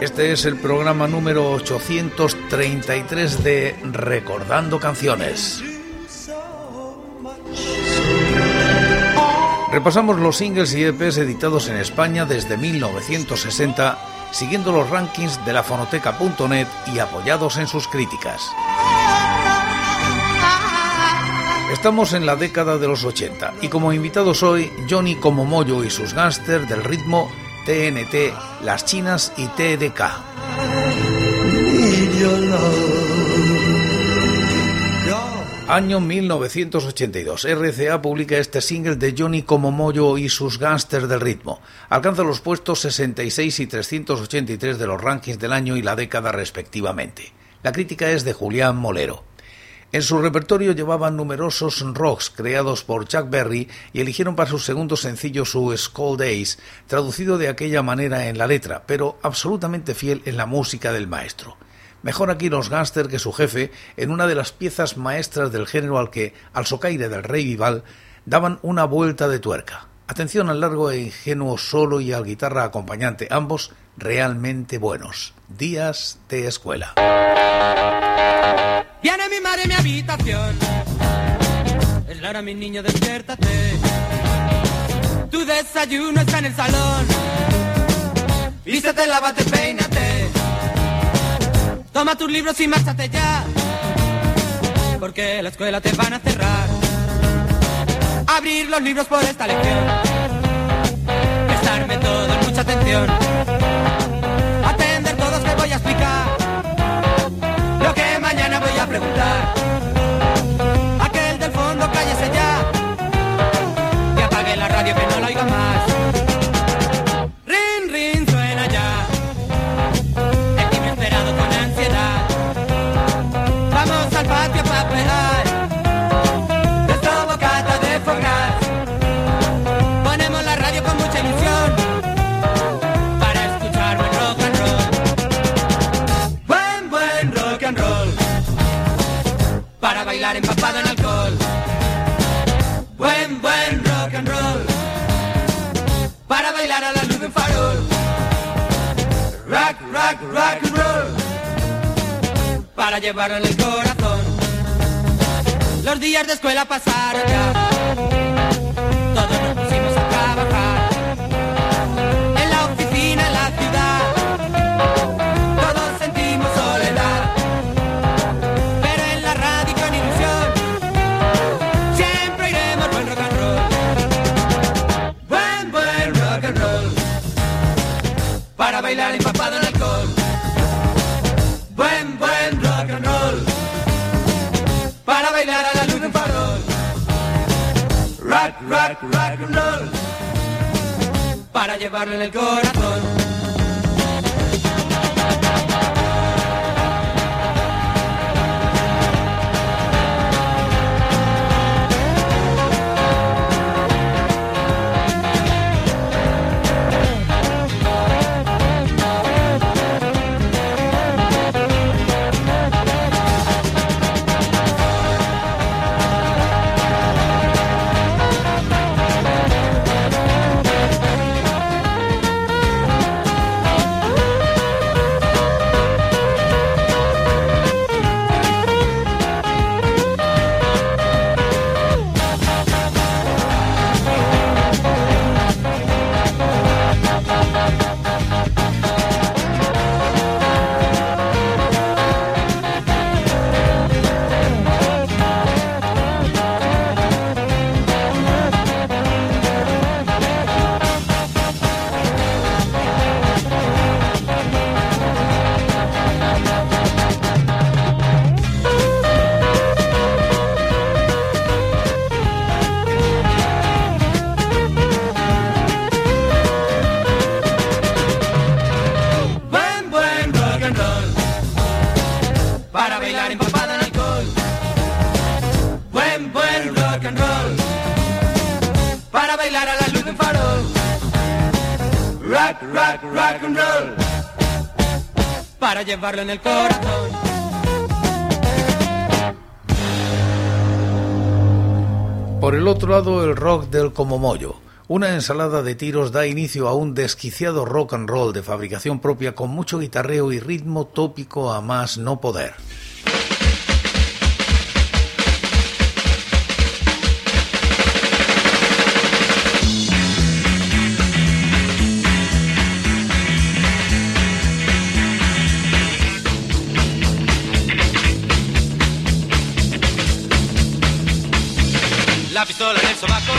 Este es el programa número 833 de Recordando Canciones. Repasamos los singles y EPs editados en España desde 1960, siguiendo los rankings de la fonoteca.net y apoyados en sus críticas. Estamos en la década de los 80 y como invitados hoy Johnny Comomoyo y sus gángsters del ritmo TNT, Las Chinas y TDK. Año 1982. RCA publica este single de Johnny Comomoyo y sus gángsters del ritmo. Alcanza los puestos 66 y 383 de los rankings del año y la década respectivamente. La crítica es de Julián Molero. En su repertorio llevaban numerosos rocks creados por Chuck Berry y eligieron para su segundo sencillo su Skull Days, traducido de aquella manera en la letra, pero absolutamente fiel en la música del maestro. Mejor aquí los gángster que su jefe en una de las piezas maestras del género al que, al socaire del rey Vival, daban una vuelta de tuerca. Atención al largo e ingenuo solo y al guitarra acompañante, ambos realmente buenos. Días de escuela. Viene mi madre en mi habitación. Es la hora, mi niño, despiértate. Tu desayuno está en el salón. Vístete, lávate, peínate. Toma tus libros y márchate ya. Porque la escuela te van a cerrar. Abrir los libros por esta lección. Prestarme todo mucha atención. Atender todos que voy a explicar a preguntar. Rock, rock, and roll, para llevarlo en el corazón. Los días de escuela pasaron ya, Rock, rock, rock and roll. Para llevarlo en el corazón llevarlo en el corazón. Por el otro lado, el rock del como mollo. Una ensalada de tiros da inicio a un desquiciado rock and roll de fabricación propia con mucho guitarreo y ritmo tópico a más no poder. la pistola nel sobacco,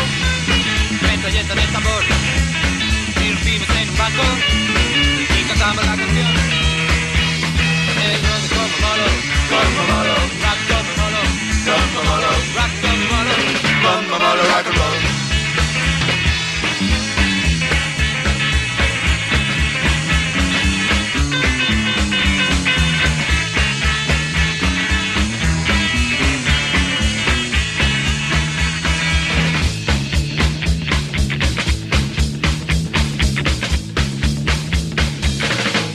metralletta nel tambor, il primo se in un banco, y cantamos la canción. El rock como molo, como molo, rock como molo, como molo, rock como molo, como molo, rock and roll.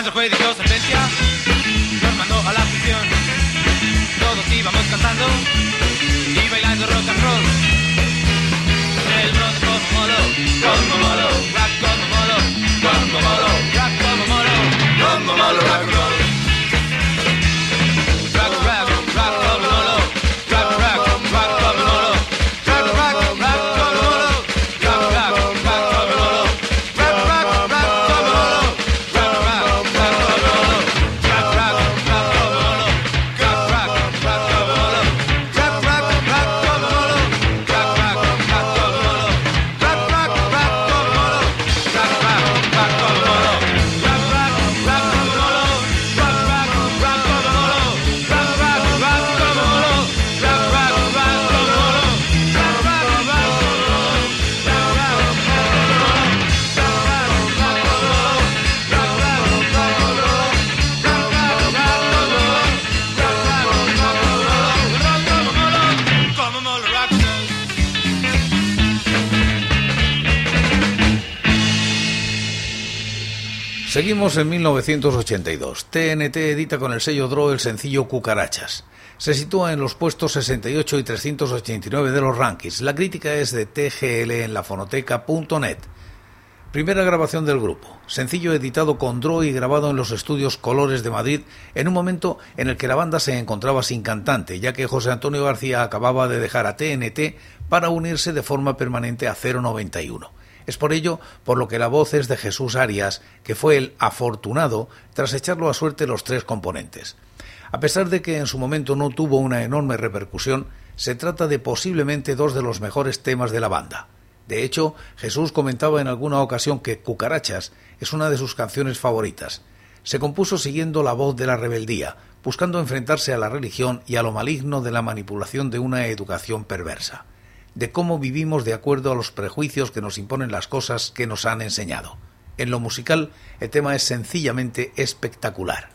Al juez dictó sentencia, nos mandó a la prisión. Todos íbamos cantando y bailando rock and roll. El rock como molo, como molo, rock como molo, como molo, rock como molo, como molo, rock. Seguimos en 1982. TNT edita con el sello Draw el sencillo Cucarachas. Se sitúa en los puestos 68 y 389 de los rankings. La crítica es de TGL en la fonoteca.net. Primera grabación del grupo. Sencillo editado con Draw y grabado en los estudios Colores de Madrid en un momento en el que la banda se encontraba sin cantante, ya que José Antonio García acababa de dejar a TNT para unirse de forma permanente a 091. Es por ello por lo que la voz es de Jesús Arias, que fue el afortunado tras echarlo a suerte los tres componentes. A pesar de que en su momento no tuvo una enorme repercusión, se trata de posiblemente dos de los mejores temas de la banda. De hecho, Jesús comentaba en alguna ocasión que Cucarachas es una de sus canciones favoritas. Se compuso siguiendo la voz de la rebeldía, buscando enfrentarse a la religión y a lo maligno de la manipulación de una educación perversa de cómo vivimos de acuerdo a los prejuicios que nos imponen las cosas que nos han enseñado. En lo musical, el tema es sencillamente espectacular.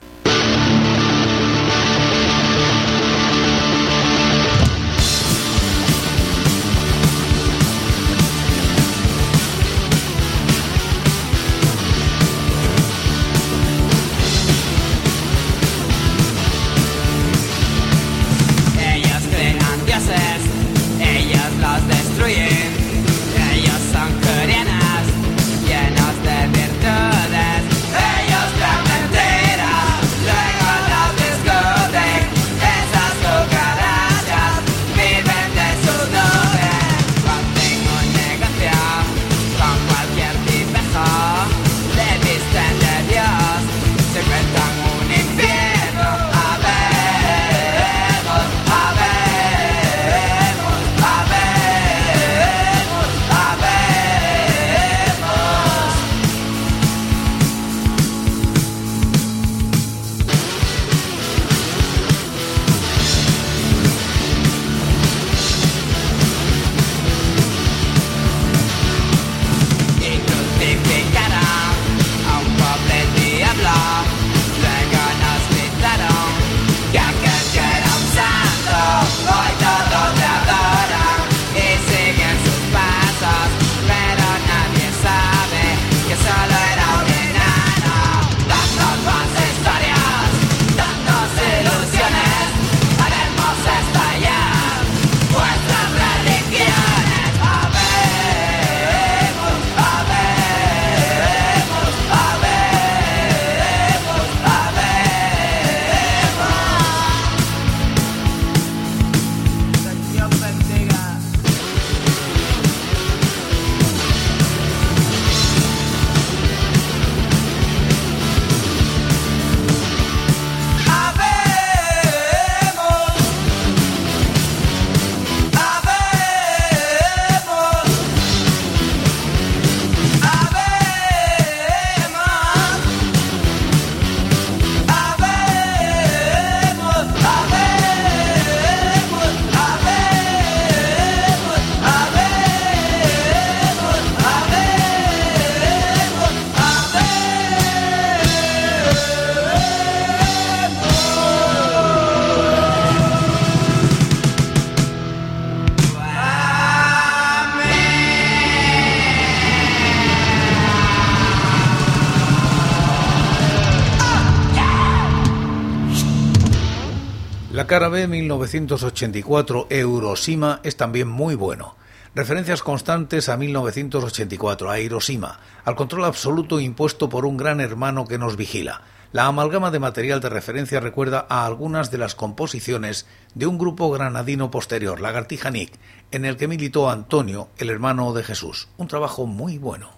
La cara B 1984 Eurosima es también muy bueno. Referencias constantes a 1984, a Hiroshima, al control absoluto impuesto por un gran hermano que nos vigila. La amalgama de material de referencia recuerda a algunas de las composiciones de un grupo granadino posterior, Lagartija Nick, en el que militó Antonio, el hermano de Jesús. Un trabajo muy bueno.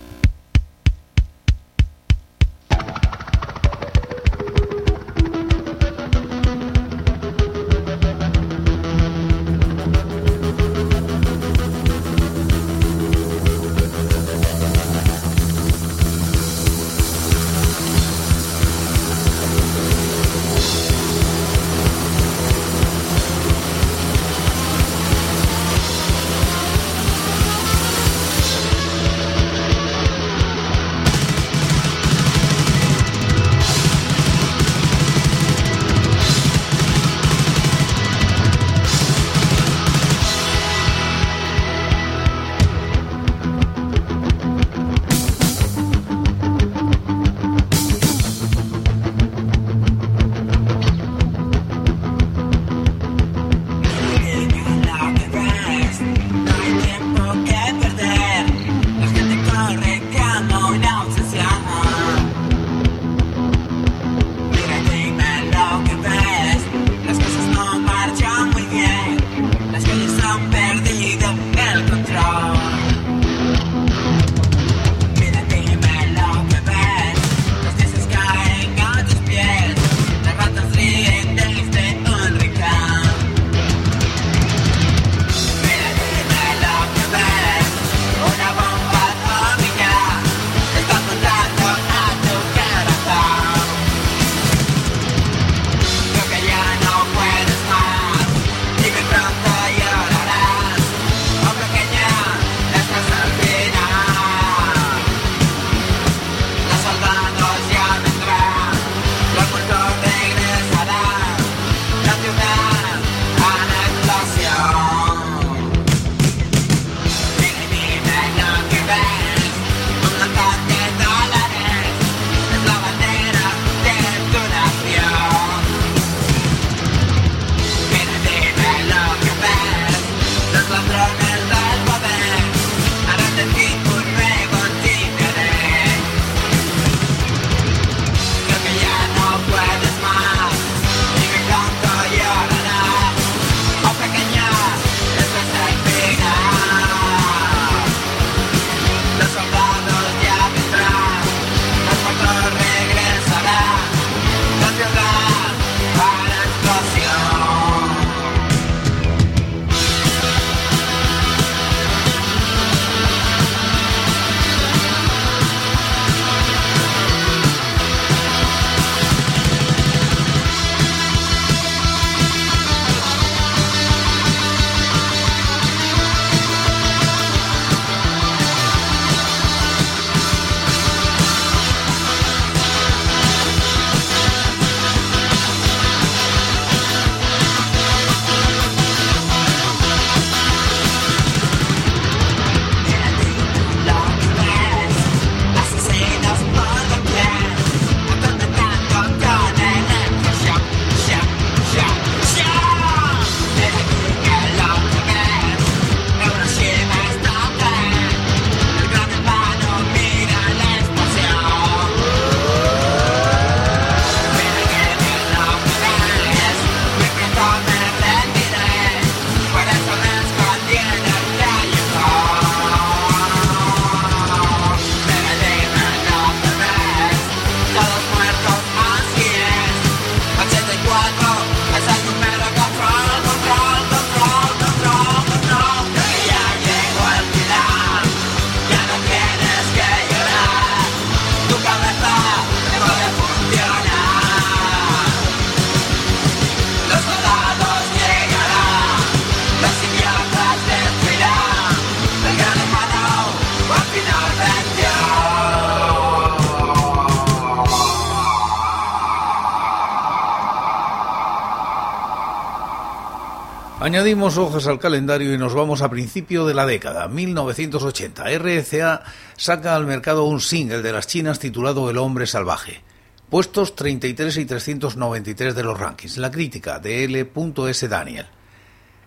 Añadimos hojas al calendario y nos vamos a principio de la década, 1980. RCA saca al mercado un single de las chinas titulado El hombre salvaje. Puestos 33 y 393 de los rankings. La crítica de L.S. Daniel.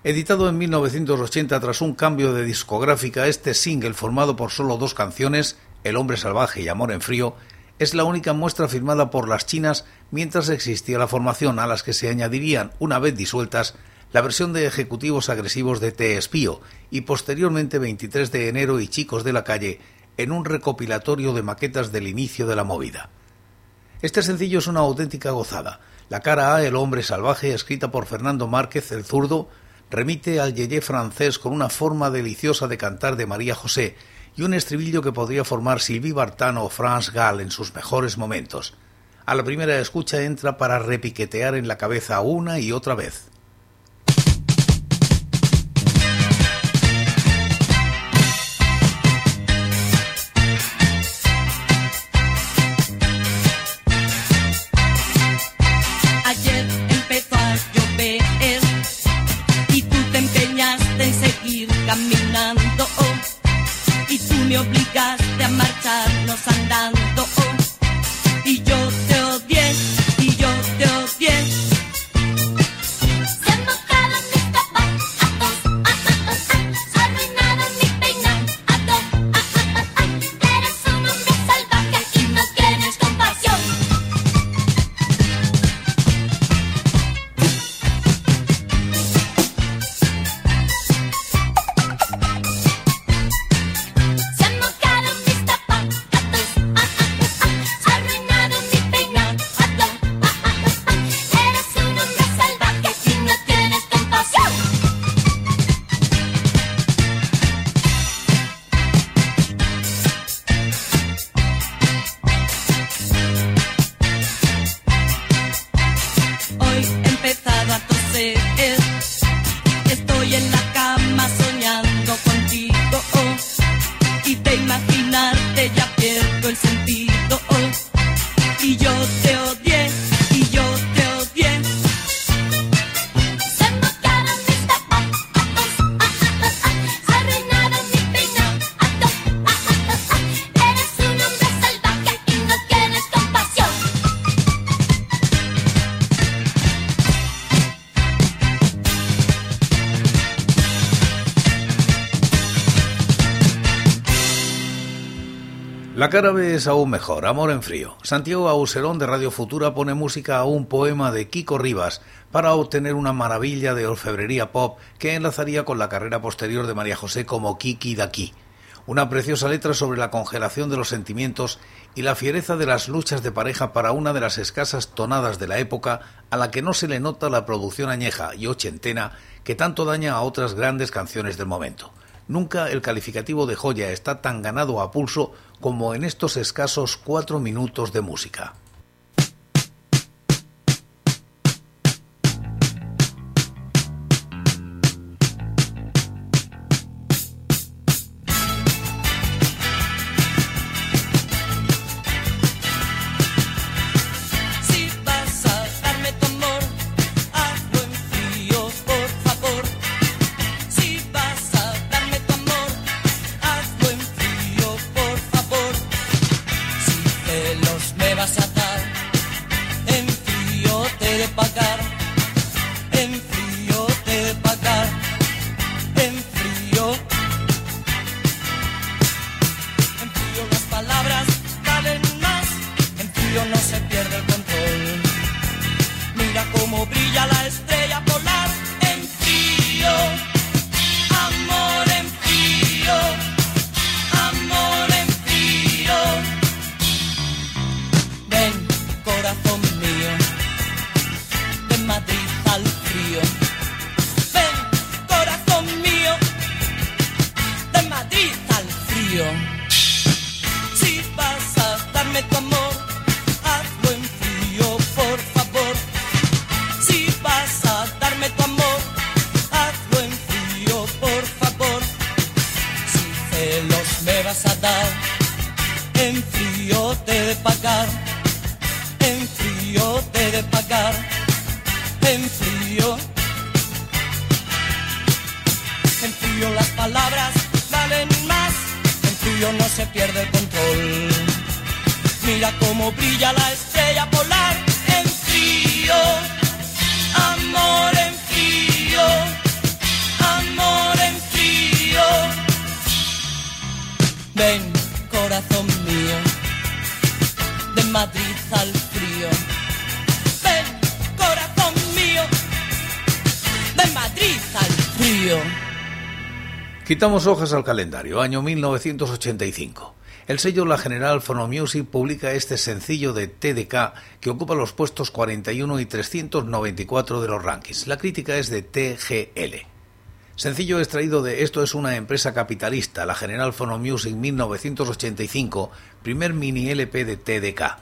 Editado en 1980 tras un cambio de discográfica, este single formado por solo dos canciones, El hombre salvaje y Amor en frío, es la única muestra firmada por las chinas mientras existía la formación a las que se añadirían, una vez disueltas, la versión de ejecutivos agresivos de Te Espío y posteriormente 23 de enero y Chicos de la Calle en un recopilatorio de maquetas del inicio de la movida. Este sencillo es una auténtica gozada. La cara A, El hombre salvaje, escrita por Fernando Márquez, el zurdo, remite al yeye francés con una forma deliciosa de cantar de María José y un estribillo que podría formar Sylvie Vartan o France Gall en sus mejores momentos. A la primera escucha entra para repiquetear en la cabeza una y otra vez. Me obligaste a marcharnos andando. La B es aún mejor, Amor en Frío. Santiago Auserón de Radio Futura pone música a un poema de Kiko Rivas para obtener una maravilla de orfebrería pop que enlazaría con la carrera posterior de María José como Kiki Daki. Una preciosa letra sobre la congelación de los sentimientos y la fiereza de las luchas de pareja para una de las escasas tonadas de la época a la que no se le nota la producción añeja y ochentena que tanto daña a otras grandes canciones del momento. Nunca el calificativo de joya está tan ganado a pulso como en estos escasos cuatro minutos de música. Frío. Quitamos hojas al calendario, año 1985. El sello La General Phonomusic publica este sencillo de TDK que ocupa los puestos 41 y 394 de los rankings. La crítica es de TGL. Sencillo extraído de Esto es una empresa capitalista, la General Phonomusic 1985, primer mini LP de TDK.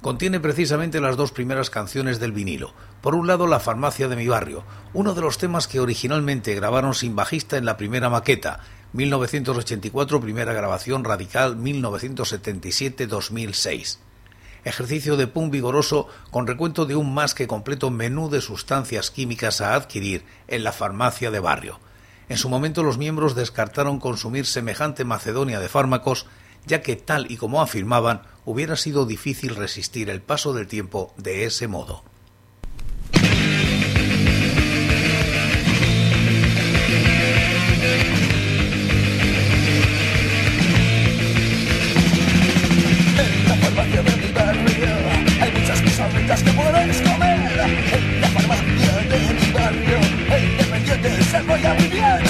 Contiene precisamente las dos primeras canciones del vinilo. Por un lado, La farmacia de mi barrio, uno de los temas que originalmente grabaron sin bajista en la primera maqueta, 1984, primera grabación radical 1977-2006. Ejercicio de punk vigoroso con recuento de un más que completo menú de sustancias químicas a adquirir en la farmacia de barrio. En su momento los miembros descartaron consumir semejante macedonia de fármacos, ya que tal y como afirmaban, hubiera sido difícil resistir el paso del tiempo de ese modo. Yeah.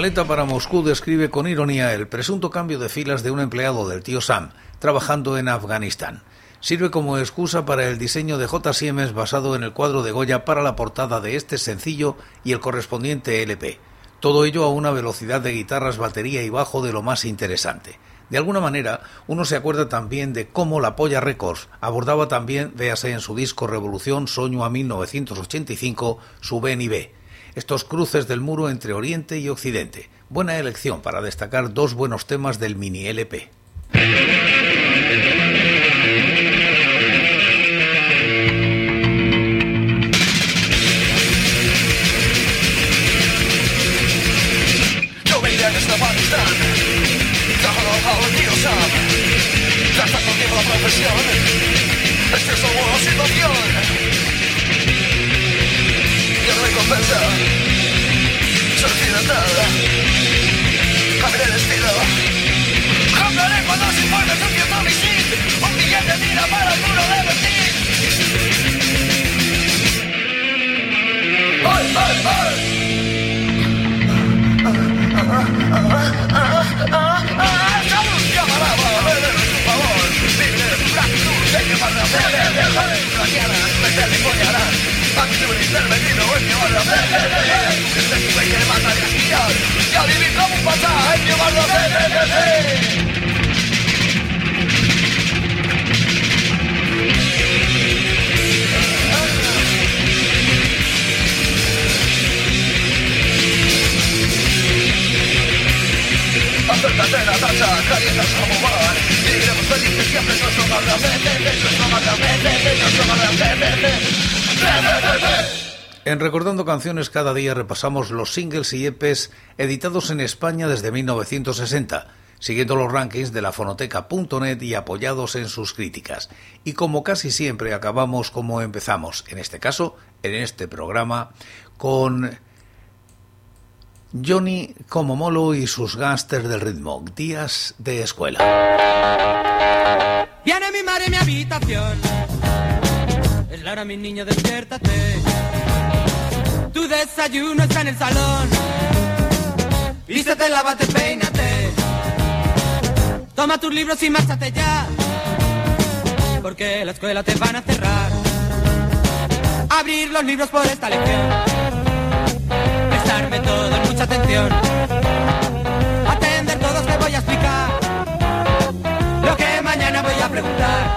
Maleta para Moscú describe con ironía el presunto cambio de filas de un empleado del tío Sam trabajando en Afganistán. Sirve como excusa para el diseño de J. Siemens basado en el cuadro de Goya para la portada de este sencillo y el correspondiente LP. Todo ello a una velocidad de guitarras, batería y bajo de lo más interesante. De alguna manera, uno se acuerda también de cómo la Polla Records abordaba también, véase en su disco Revolución Soño a 1985, su Ben y B estos cruces del muro entre Oriente y Occidente. Buena elección para destacar dos buenos temas del mini LP. ¡Salud, barrio en Recordando Canciones cada día repasamos los singles y EPs editados en España desde 1960, siguiendo los rankings de la fonoteca.net y apoyados en sus críticas. Y como casi siempre acabamos como empezamos, en este caso, en este programa, con Johnny Comomolo y sus gángsters del ritmo, días de escuela. Viene mi madre mi habitación. Es la hora, mi niño, despiértate. Tu desayuno está en el salón. Vístete, lávate, peínate. Toma tus libros y márchate ya. Porque la escuela te van a cerrar. Abrir los libros por esta lección. Prestarme todo mucha atención. Atender todos que voy a explicar. Lo que mañana voy a preguntar.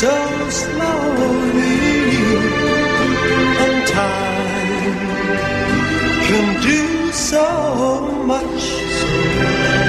So slowly, and time can do so much.